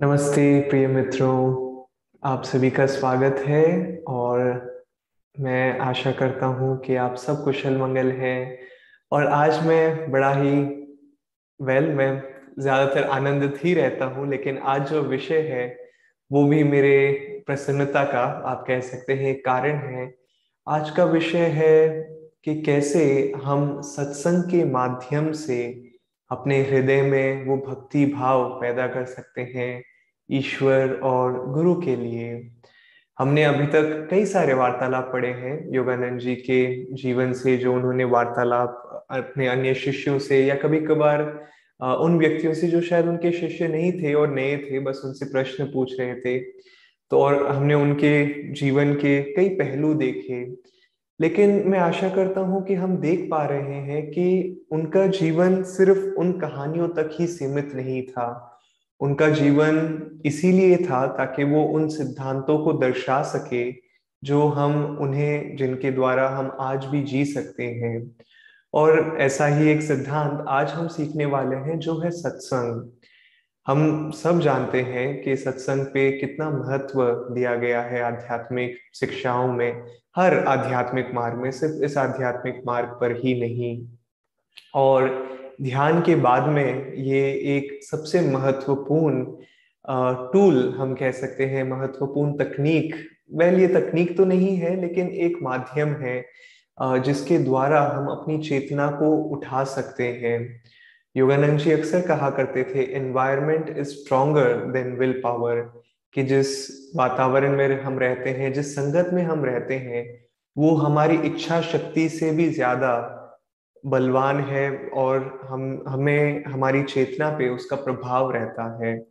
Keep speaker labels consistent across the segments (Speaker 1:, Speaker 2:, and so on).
Speaker 1: नमस्ते प्रिय मित्रों, आप सभी का स्वागत है और मैं आशा करता हूँ कि आप सब कुशल मंगल हैं। और आज मैं बड़ा ही वेल मैं ज़्यादातर आनंदित ही रहता हूँ, लेकिन आज जो विषय है, वो भी मेरे प्रसन्नता का, आप कह सकते हैं, कारण है। आज का विषय है कि कैसे हम सत्संग के माध्यम से अपने हृदय में वो भक्ति भाव पैदा कर सकते हैं ईश्वर और गुरु के लिए। हमने अभी तक कई सारे वार्तालाप पढ़े हैं, योगानंद जी के जीवन से जो उन्होंने वार्तालाप अपने अन्य शिष्यों से या कभी कभार उन व्यक्तियों से जो शायद उनके शिष्य नहीं थे और नए थे, बस उनसे प्रश्न पूछ रहे थे। तो और हमने उनके जीवन के कई पहलू देखे। लेकिन मैं आशा करता हूँ कि हम देख पा रहे हैं कि उनका जीवन सिर्फ़ उन कहानियों तक ही सीमित नहीं था। उनका जीवन इसीलिए था ताकि वो उन सिद्धांतों को दर्शा सके जो हम उन्हें, जिनके द्वारा हम आज भी जी सकते हैं। और ऐसा ही एक सिद्धांत आज हम सीखने वाले हैं जो है सत्संग। हम सब जानते हैं कि सत्संग पे कितना महत्व दिया गया है आध्यात्मिक शिक्षाओं में। हर आध्यात्मिक मार्ग में, सिर्फ़ इस आध्यात्मिक मार्ग पर ही नहीं। और ध्यान के बाद में ये एक सबसे महत्वपूर्ण टूल हम कह सकते हैं, महत्वपूर्ण तकनीक। वेल ये तकनीक तो नहीं है, लेकिन एक माध्यम है जिसके द्वारा हम अपनी चेतना को उठा सकते हैं। योगानंद जी अक्सर कहा करते थे environment is stronger than will power कि जिस वातावरण में हम रहते हैं, जिस संगत में हम रहते हैं, वो हमारी इच्छा शक्ति से भी ज़्यादा बलवान है और हम, हमें, हमारी चेतना पे उसका प्रभाव रहता है।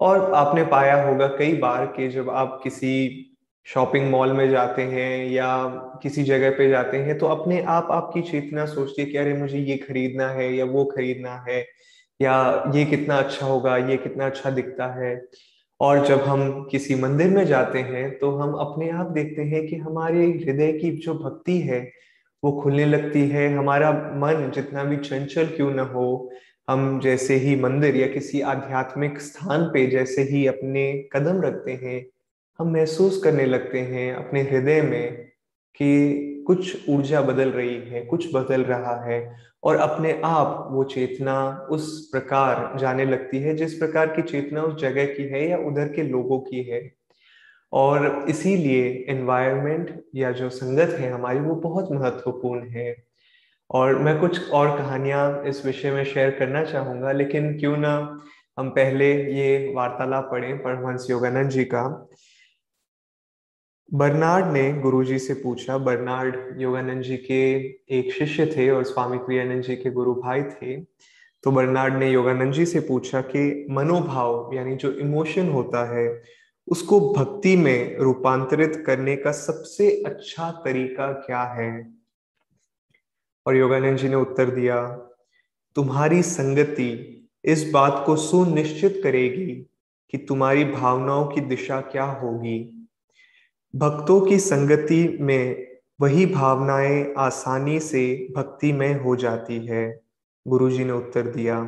Speaker 1: और आपने पाया होगा कई बार कि जब आप किसी शॉपिंग मॉल में जाते हैं या किसी जगह पे जाते हैं तो अपने आप आपकी चेतना सोचती है कि अरे मुझे ये खरीदना है या वो खरीदना है, या ये कितना अच्छा होगा, ये कितना अच्छा दिखता है। और जब हम किसी मंदिर में जाते हैं तो हम अपने आप देखते हैं कि हमारे हृदय की जो भक्ति है, वो खुलने लगती है। हमारा मन जितना भी चंचल क्यों न हो, हम जैसे ही मंदिर या किसी आध्यात्मिक स्थान पे जैसे ही अपने कदम रखते हैं हम महसूस करने लगते हैं अपने हृदय में कि कुछ ऊर्जा बदल रही है, कुछ बदल रहा है और अपने आप वो चेतना उस प्रकार जाने लगती है जिस प्रकार की चेतना उस जगह की है या उधर के लोगों की है। और इसीलिए एनवायरनमेंट या जो संगत है हमारी वो बहुत महत्वपूर्ण है। और मैं कुछ और कहानियाँ इस विषय में शेयर करना चाहूँगा, लेकिन क्यों ना हम पहले ये वार्तालाप पढ़ें परमहंस योगानंद जी का। बर्नार्ड ने गुरुजी से पूछा, बर्नार्ड, योगानंद जी के एक शिष्य थे और स्वामी क्रियानंद जी के गुरु भाई थे। तो बर्नार्ड ने योगानंद जी से पूछा कि मनोभाव, यानी जो इमोशन होता है, उसको भक्ति में रूपांतरित करने का सबसे अच्छा तरीका क्या है? और योगानंद जी ने उत्तर दिया, तुम्हारी संगति इस बात को सुनिश्चित करेगी कि तुम्हारी भावनाओं की दिशा क्या होगी। भक्तों की संगति में वही भावनाएँ आसानी से भक्ति में हो जाती है। गुरुजी ने उत्तर दिया।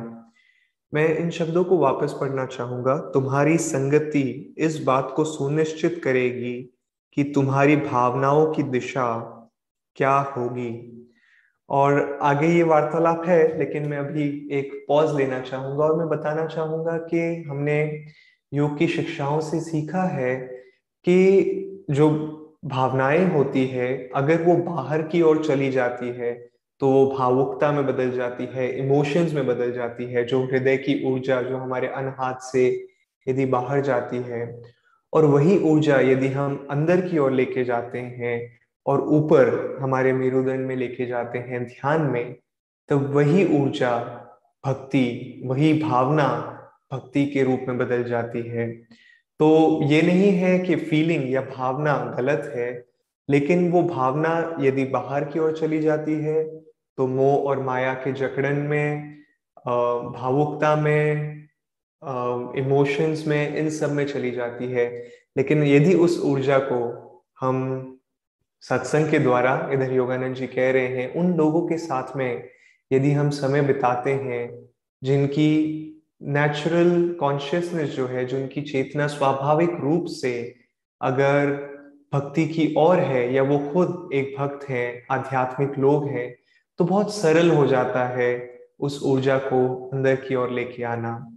Speaker 1: मैं इन शब्दों को वापस पढ़ना चाहूँगा। तुम्हारी संगति इस बात को सुनिश्चित करेगी कि तुम्हारी भावनाओं की दिशा क्या होगी। और आगे ये वार्तालाप है, लेकिन मैं अभी एक पॉज लेना चाहूँगा और मैं बताना चाहूँगा कि हमने योग की शिक्षाओं से सीखा है कि जो भावनाएँ होती है, अगर वो बाहर की ओर चली जाती है तो वो भावुकता में बदल जाती है इमोशंस में बदल जाती है, जो हृदय की ऊर्जा जो हमारे अनहाथ से यदि बाहर जाती है, और वही ऊर्जा यदि हम अंदर की ओर लेके जाते हैं और ऊपर हमारे मेरुदंड में लेके जाते हैं ध्यान में तो वही ऊर्जा भक्ति, वही भावना भक्ति के रूप में बदल जाती है। तो ये नहीं है कि फीलिंग या भावना गलत है, लेकिन वो भावना यदि बाहर की ओर चली जाती है तो मोह और माया के जकड़न में भावुकता में इमोशंस में, इन सब में चली जाती है। लेकिन यदि उस ऊर्जा को हम सत्संग के द्वारा, इधर योगानंद जी कह रहे हैं, उन लोगों के साथ में यदि हम समय बिताते हैं, जिनकी नेचुरल कॉन्शियसनेस जो है, जो उनकी चेतना स्वाभाविक रूप से अगर भक्ति की ओर है या वो खुद एक भक्त हैं, आध्यात्मिक लोग हैं तो बहुत सरल हो जाता है उस ऊर्जा को अंदर की ओर लेके आना।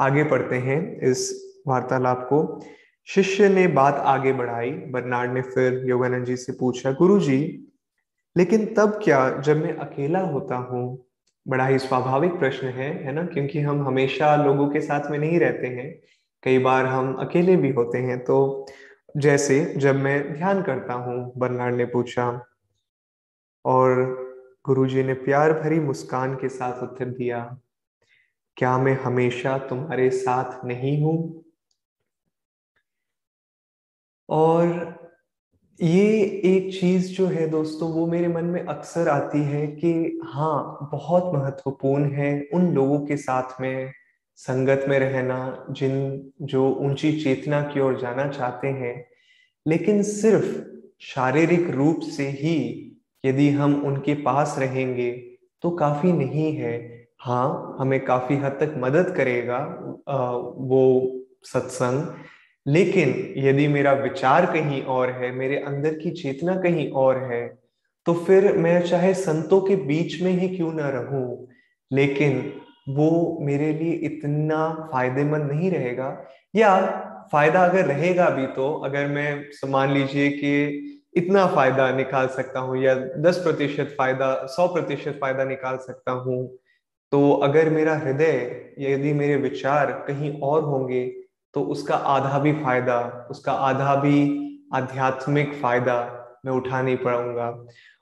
Speaker 1: आगे पढ़ते हैं इस वार्तालाप को। शिष्य ने बात आगे बढ़ाई। बर्नार्ड ने फिर योगानंद जी से पूछा गुरु जी लेकिन तब क्या जब मैं अकेला होता हूँ बड़ा ही स्वाभाविक प्रश्न है है ना? क्योंकि हम हमेशा लोगों के साथ में नहीं रहते हैं। कई बार हम अकेले भी होते हैं। तो जैसे जब मैं ध्यान करता हूँ, बर्नार्ड ने पूछा, और गुरुजी ने प्यार भरी मुस्कान के साथ उत्तर दिया, क्या मैं हमेशा तुम्हारे साथ नहीं हूँ? और ये एक चीज़ जो है दोस्तों, वो मेरे मन में अक्सर आती है कि हाँ बहुत महत्वपूर्ण है उन लोगों के साथ में, संगत में रहना, जिन, जो ऊँची चेतना की ओर जाना चाहते हैं। लेकिन सिर्फ़ शारीरिक रूप से ही यदि हम उनके पास रहेंगे तो काफ़ी नहीं है। हाँ हमें काफ़ी हद तक मदद करेगा वो सत्संग। लेकिन यदि मेरा विचार कहीं और है, मेरे अंदर की चेतना कहीं और है तो फिर मैं चाहे संतों के बीच में ही क्यों ना रहूँ, लेकिन वो मेरे लिए इतना फ़ायदेमंद नहीं रहेगा। या फ़ायदा अगर रहेगा भी तो अगर मैं मान लीजिए कि इतना फ़ायदा निकाल सकता हूँ या दस प्रतिशत फ़ायदा, सौ प्रतिशत फ़ायदा निकाल सकता हूँ तो अगर मेरा हृदय, यदि मेरे विचार कहीं और होंगे तो उसका आधा भी फ़ायदा उसका आधा भी आध्यात्मिक फ़ायदा मैं उठा नहीं पाऊँगा।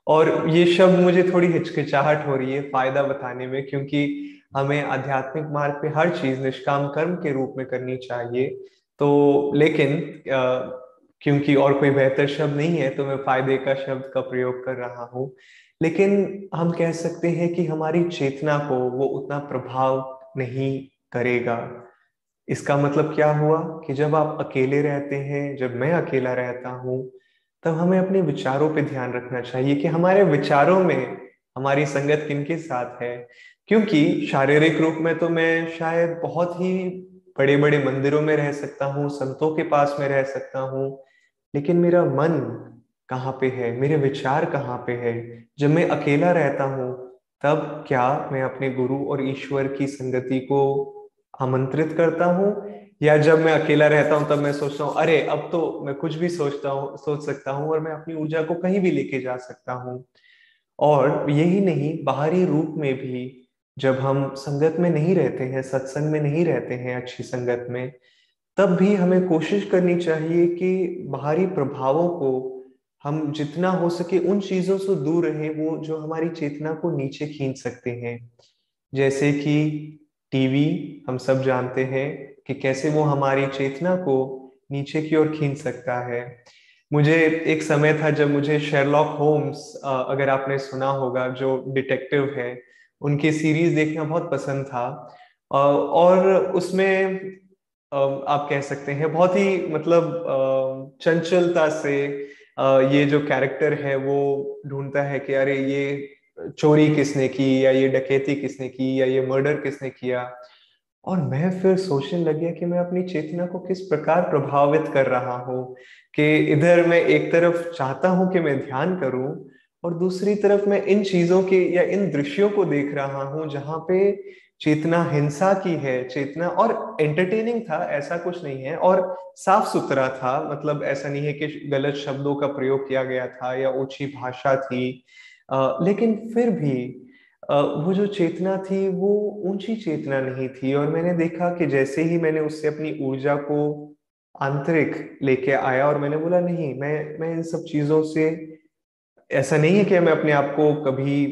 Speaker 1: और ये शब्द मुझे थोड़ी हिचकिचाहट हो रही है फ़ायदा बताने में क्योंकि हमें आध्यात्मिक मार्ग पे हर चीज़ निष्काम कर्म के रूप में करनी चाहिए। तो लेकिन आ, क्योंकि और कोई बेहतर शब्द नहीं है तो मैं फ़ायदे का शब्द का प्रयोग कर रहा हूँ। लेकिन हम कह सकते हैं कि हमारी चेतना को वो उतना प्रभाव नहीं करेगा। इसका मतलब क्या हुआ कि जब आप अकेले रहते हैं, जब मैं अकेला रहता हूँ, तब हमें अपने विचारों पे ध्यान रखना चाहिए कि हमारे विचारों में हमारी संगत किनके साथ है? क्योंकि शारीरिक रूप में तो मैं शायद बहुत ही बड़े बड़े मंदिरों में रह सकता हूँ, संतों के पास में रह सकता हूँ, लेकिन मेरा मन कहाँ पे है? मेरे विचार कहाँ पे है? जब मैं अकेला रहता हूँ, तब क्या मैं अपने गुरु और ईश्वर की संगति को आमंत्रित करता हूँ, या जब मैं अकेला रहता हूँ तब मैं सोचता हूँ, अरे, अब तो मैं कुछ भी सोचता हूँ, सोच सकता हूँ और मैं अपनी ऊर्जा को कहीं भी लेके जा सकता हूँ। और यही नहीं, बाहरी रूप में भी जब हम संगत में नहीं रहते हैं, सत्संग में नहीं रहते हैं अच्छी संगत में, तब भी हमें कोशिश करनी चाहिए कि बाहरी प्रभावों को हम जितना हो सके उन चीज़ों से दूर रहे, वो जो हमारी चेतना को नीचे खींच सकते हैं। जैसे कि टीवी हम सब जानते हैं कि कैसे वो हमारी चेतना को नीचे की ओर खींच सकता है। मुझे एक समय था जब मुझे शेरलॉक होम्स अगर आपने सुना होगा, जो डिटेक्टिव है, उनकी सीरीज़ देखना बहुत पसंद था। और उसमें आप कह सकते हैं, बहुत ही मतलब चंचलता से ये जो कैरेक्टर है, वो ढूंढता है कि अरे, ये चोरी किसने की, या ये डकैती किसने की, या ये मर्डर किसने किया? और मैं फिर सोचने लग गया कि मैं अपनी चेतना को किस प्रकार प्रभावित कर रहा हूँ, कि इधर मैं एक तरफ़ चाहता हूँ कि मैं ध्यान करूँ, और दूसरी तरफ़ मैं इन चीज़ों के या इन दृश्यों को देख रहा हूँ, जहाँ पे चेतना हिंसा की है, चेतना और एंटरटेनिंग था, ऐसा कुछ नहीं है, और साफ़ सुथरा था मतलब ऐसा नहीं है कि गलत शब्दों का प्रयोग किया गया था, या ऊँची भाषा थी लेकिन फिर भी वो जो चेतना थी, वो ऊँची चेतना नहीं थी। और मैंने देखा कि जैसे ही मैंने उससे अपनी ऊर्जा को आंतरिक लेके आया और मैंने बोला, नहीं, मैं मैं इन सब चीज़ों से, ऐसा नहीं है कि मैं अपने आप को कभी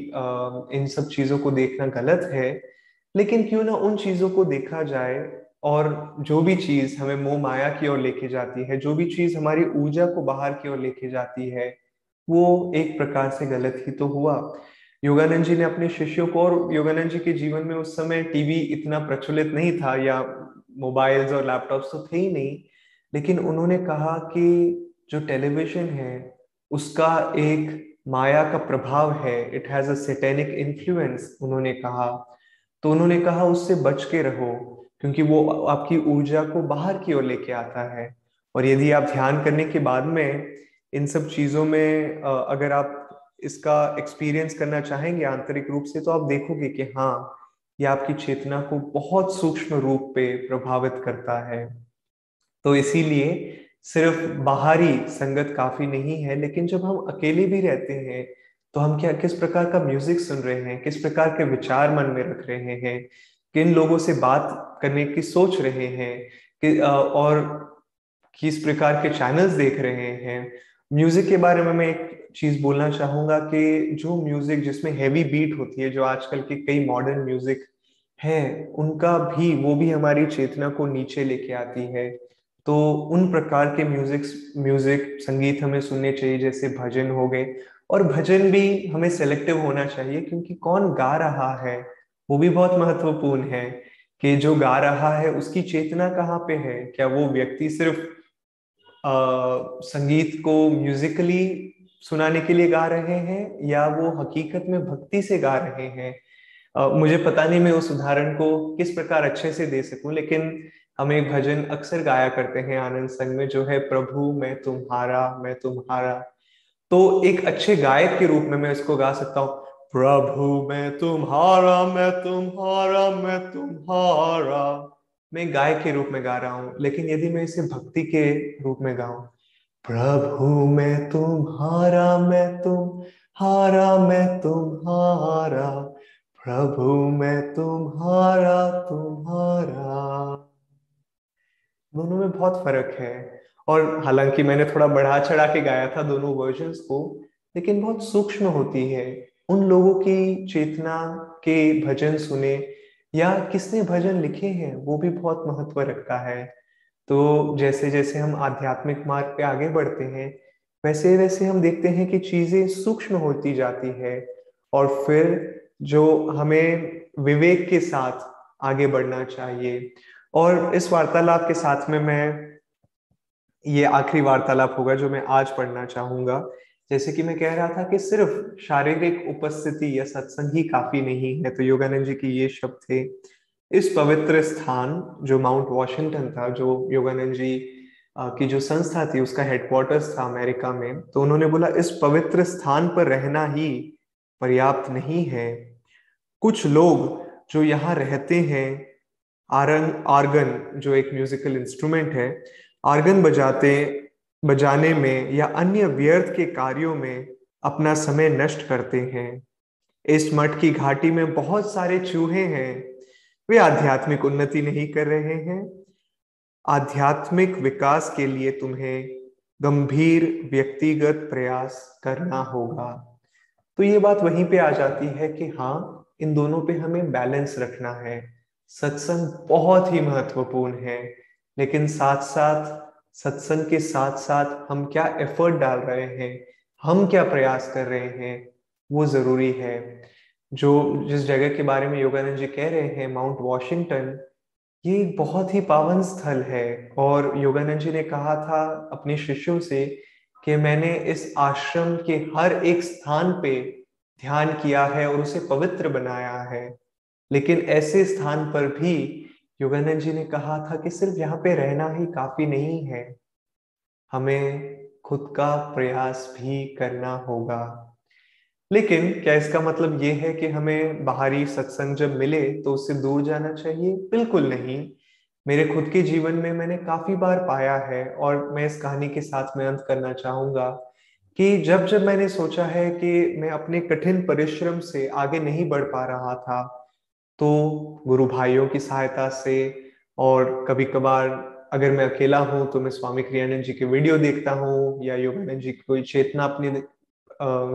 Speaker 1: इन सब चीज़ों को देखना गलत है, लेकिन क्यों ना उन चीज़ों को देखा जाए और जो भी चीज़ हमें मोह माया की ओर लेके जाती है, जो भी चीज़ हमारी ऊर्जा को बाहर की ओर लेके जाती है वो एक प्रकार से गलत ही तो हुआ। योगानंद जी ने अपने शिष्यों को और योगानंद जी के जीवन में उस समय टीवी इतना प्रचलित नहीं था या मोबाइल्स और लैपटॉप्स तो थे ही नहीं, लेकिन उन्होंने कहा कि जो टेलीविज़न है, उसका एक माया का प्रभाव है। It has a satanic influence उन्होंने कहा। तो उन्होंने कहा, उससे बच के रहो, क्योंकि वो आपकी ऊर्जा को बाहर की ओर लेके आता है। और यदि आप ध्यान करने के बाद में इन सब चीज़ों में अगर आप इसका एक्सपीरियंस करना चाहेंगे आंतरिक रूप से तो आप देखोगे कि हाँ ये आपकी चेतना को बहुत सूक्ष्म रूप पे प्रभावित करता है। तो इसीलिए सिर्फ़ बाहरी संगत काफ़ी नहीं है, लेकिन जब हम अकेले भी रहते हैं तो हम क्या, किस प्रकार का म्यूज़िक सुन रहे हैं, किस प्रकार के विचार मन में रख रहे हैं, किन लोगों से बात करने की सोच रहे हैं, कि और किस प्रकार के चैनल्स देख रहे हैं म्यूज़िक के बारे में मैं एक चीज़ बोलना चाहूँगा कि जो म्यूज़िक जिसमें हैवी बीट होती है, जो आजकल के कई मॉडर्न म्यूज़िक है, उनका भी, वो भी हमारी चेतना को नीचे लेके आती है। तो उन प्रकार के म्यूज़िक म्यूज़िक संगीत हमें सुनने चाहिए, जैसे भजन हो गए। और भजन भी हमें सेलेक्टिव होना चाहिए, क्योंकि कौन गा रहा है? वो भी बहुत महत्वपूर्ण है कि जो गा रहा है, उसकी चेतना कहाँ पे है? क्या वो व्यक्ति सिर्फ़ संगीत को म्यूजिकली सुनाने के लिए गा रहे हैं या वो हकीकत में भक्ति से गा रहे हैं? मुझे पता नहीं मैं उस उदाहरण को किस प्रकार अच्छे से दे सकूँ, लेकिन हम एक भजन अक्सर गाया करते हैं आनंद संग में, जो है, प्रभु, मैं तुम्हारा मैं तुम्हारा। तो एक अच्छे गायक के रूप में मैं इसको गा सकता हूँ, प्रभु, मैं तुम्हारा मैं तुम्हारा मैं तुम्हारा। मैं गाय के रूप में गा रहा हूँ, लेकिन यदि मैं इसे भक्ति के रूप में गाऊं, प्रभु मैं तुम्हारा मैं तुम्हारा मैं तुम्हारा, प्रभु मैं तुम्हारा तुम्हारा। दोनों में बहुत फ़र्क है, और हालाँकि मैंने थोड़ा बढ़ा चढ़ा के गाया था दोनों वर्जन्स को, लेकिन बहुत सूक्ष्म होती है। उन लोगों की चेतना के भजन सुने या किसने भजन लिखे हैं, वो भी बहुत महत्व रखता है। तो जैसे जैसे हम आध्यात्मिक मार्ग पे आगे बढ़ते हैं, वैसे वैसे हम देखते हैं कि चीज़ें सूक्ष्म होती जाती है और फिर जो हमें विवेक के साथ आगे बढ़ना चाहिए। और इस वार्तालाप के साथ में मैं, ये आखिरी वार्तालाप होगा जो मैं आज पढ़ना चाहूँगा। जैसे कि मैं कह रहा था कि सिर्फ़ शारीरिक उपस्थिति या सत्संग ही काफ़ी नहीं है। तो योगानंद जी की ये शब्द थे, इस पवित्र स्थान जो माउंट वॉशिंगटन था, जो योगानंद जी की जो संस्था थी, उसका हेडक्वार्टर्स था अमेरिका में तो उन्होंने बोला, इस पवित्र स्थान पर रहना ही पर्याप्त नहीं है। कुछ लोग जो यहाँ रहते हैं, आरंग, आर्गन, जो एक म्यूजिकल इंस्ट्रूमेंट है, आर्गन बजाते बजाने में या अन्य व्यर्थ के कार्यों में अपना समय नष्ट करते हैं। इस मठ की घाटी में बहुत सारे चूहे हैं। वे आध्यात्मिक उन्नति नहीं कर रहे हैं। आध्यात्मिक विकास के लिए तुम्हें गंभीर व्यक्तिगत प्रयास करना होगा। तो ये बात वहीं पे आ जाती है कि हाँ इन दोनों पे हमें बैलेंस रखना है। सत्संग बहुत ही महत्वपूर्ण है, लेकिन साथ साथ सत्संग के साथ साथ हम क्या एफर्ट डाल रहे हैं, हम क्या प्रयास कर रहे हैं, वो ज़रूरी है। जो जिस जगह के बारे में योगानंद जी कह रहे हैं माउंट वॉशिंगटन ये एक बहुत ही पावन स्थल है। और योगानंद जी ने कहा था अपने शिष्यों से कि मैंने इस आश्रम के हर एक स्थान पे ध्यान किया है और उसे पवित्र बनाया है। लेकिन ऐसे स्थान पर भी योगानंद जी ने कहा था कि सिर्फ़ यहाँ पे रहना ही काफ़ी नहीं है। हमें खुद का प्रयास भी करना होगा। लेकिन क्या इसका मतलब ये है कि हमें बाहरी सत्संग जब मिले तो उससे दूर जाना चाहिए? बिल्कुल नहीं। मेरे खुद के जीवन में मैंने काफ़ी बार पाया है और मैं इस कहानी के साथ में अंत करना चाहूँगा कि जब जब मैंने सोचा है कि मैं अपने कठिन परिश्रम से आगे नहीं बढ़ पा रहा था तो गुरु भाइयों की सहायता से और कभी कभार अगर मैं अकेला हूँ तो मैं स्वामी क्रियानंद जी के वीडियो देखता हूँ या योगानंद जी की कोई चेतना अपने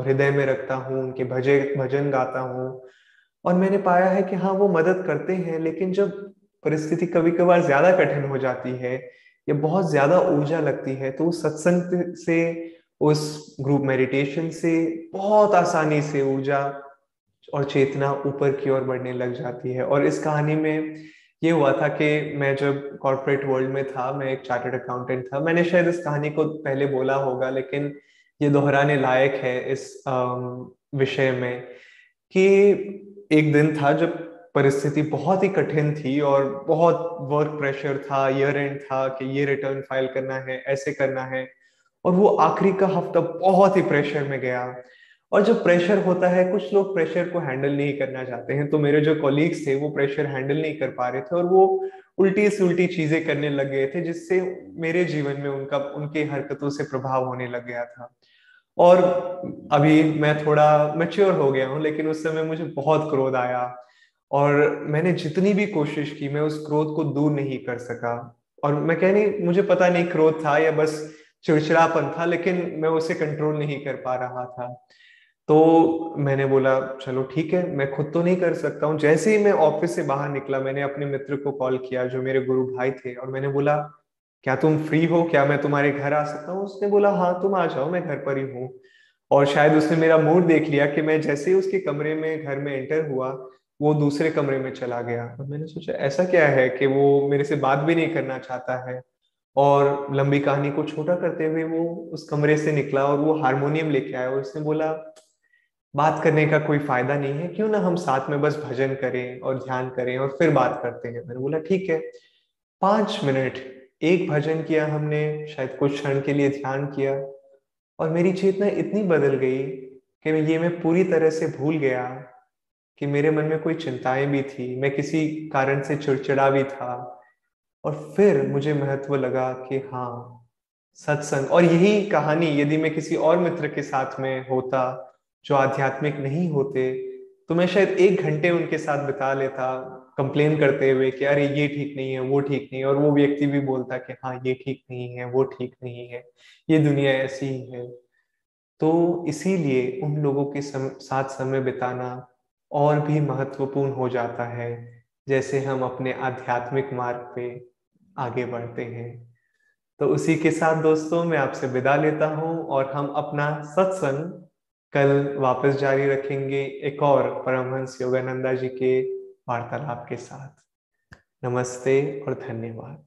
Speaker 1: हृदय में रखता हूँ, उनके भजे, भजन गाता हूँ। और मैंने पाया है कि हाँ वो मदद करते हैं, लेकिन जब परिस्थिति कभी कभार ज़्यादा कठिन हो जाती है या बहुत ज़्यादा ऊर्जा लगती है तो उस सत्संग से, उस ग्रुप मेडिटेशन से बहुत आसानी से ऊर्जा और चेतना ऊपर की ओर बढ़ने लग जाती है। और इस कहानी में ये हुआ था कि मैं जब कॉर्पोरेट वर्ल्ड में था, मैं एक चार्टर्ड अकाउंटेंट था, मैंने शायद इस कहानी को पहले बोला होगा, लेकिन ये दोहराने लायक है इस विषय में कि एक दिन था जब परिस्थिति बहुत ही कठिन थी और बहुत वर्क प्रेशर था ईयर एंड था कि ये रिटर्न फ़ाइल करना है, ऐसे करना है, और वो आखिरी का हफ़्ता बहुत ही प्रेशर में गया। और जो प्रेशर होता है, कुछ लोग प्रेशर को हैंडल नहीं करना चाहते हैं। तो मेरे जो कॉलीग्स थे, वो प्रेशर हैंडल नहीं कर पा रहे थे और वो उल्टी से उल्टी चीज़ें करने लग गए थे, जिससे मेरे जीवन में उनका, उनके हरकतों से प्रभाव होने लग गया था। और अभी मैं थोड़ा मेच्योर हो गया हूँ, लेकिन उस समय मुझे बहुत क्रोध आया और मैंने जितनी भी कोशिश की, मैं उस क्रोध को दूर नहीं कर सका। और मैं कह नहीं, मुझे पता नहीं क्रोध था या बस चिड़चिड़ापन था, लेकिन मैं उसे कंट्रोल नहीं कर पा रहा था। तो मैंने बोला, चलो ठीक है, मैं खुद तो नहीं कर सकता हूँ। जैसे ही मैं ऑफ़िस से बाहर निकला, मैंने अपने मित्र को कॉल किया, जो मेरे गुरु भाई थे, और मैंने बोला, क्या तुम फ्री हो? क्या मैं तुम्हारे घर आ सकता हूँ? उसने बोला हाँ तुम आ जाओ, मैं घर पर ही हूँ। और शायद उसने मेरा मूड देख लिया कि मैं जैसे ही उसके कमरे में, घर में एंटर हुआ, वो दूसरे कमरे में चला गया। और मैंने सोचा, ऐसा क्या है कि वो मेरे से बात भी नहीं करना चाहता है? और लंबी कहानी को छोटा करते हुए वो उस कमरे से निकला और वो हारमोनियम लेके आया। और उसने बोला बात करने का कोई फ़ायदा नहीं है। क्यों ना हम साथ में बस भजन करें और ध्यान करें और फिर बात करते हैं। मैंने बोला, ठीक है। पाँच मिनट एक भजन किया हमने, शायद कुछ क्षण के लिए ध्यान किया और मेरी चेतना इतनी बदल गई कि ये मैं पूरी तरह से भूल गया कि मेरे मन में कोई चिंताएँ भी थी, मैं किसी कारण से चिड़चिड़ा भी था और फिर मुझे महत्व लगा कि हाँ सत्संग। और यही कहानी, यदि मैं किसी और मित्र के साथ में होता जो आध्यात्मिक नहीं होते तो मैं शायद एक घंटे उनके साथ बिता लेता कंप्लेन करते हुए कि अरे ये ठीक नहीं है वो ठीक नहीं है और वो व्यक्ति भी बोलता कि हाँ ये ठीक नहीं है वो ठीक नहीं है ये दुनिया ऐसी ही है। तो इसीलिए उन लोगों के सम, साथ समय बिताना और भी महत्वपूर्ण हो जाता है जैसे हम अपने आध्यात्मिक मार्ग पे आगे बढ़ते हैं। तो उसी के साथ दोस्तों मैं आपसे विदा लेता हूँ और हम अपना सत्संग कल वापस जारी रखेंगे एक और परमहंस योगानंदा जी के वार्तालाप के साथ। नमस्ते और धन्यवाद।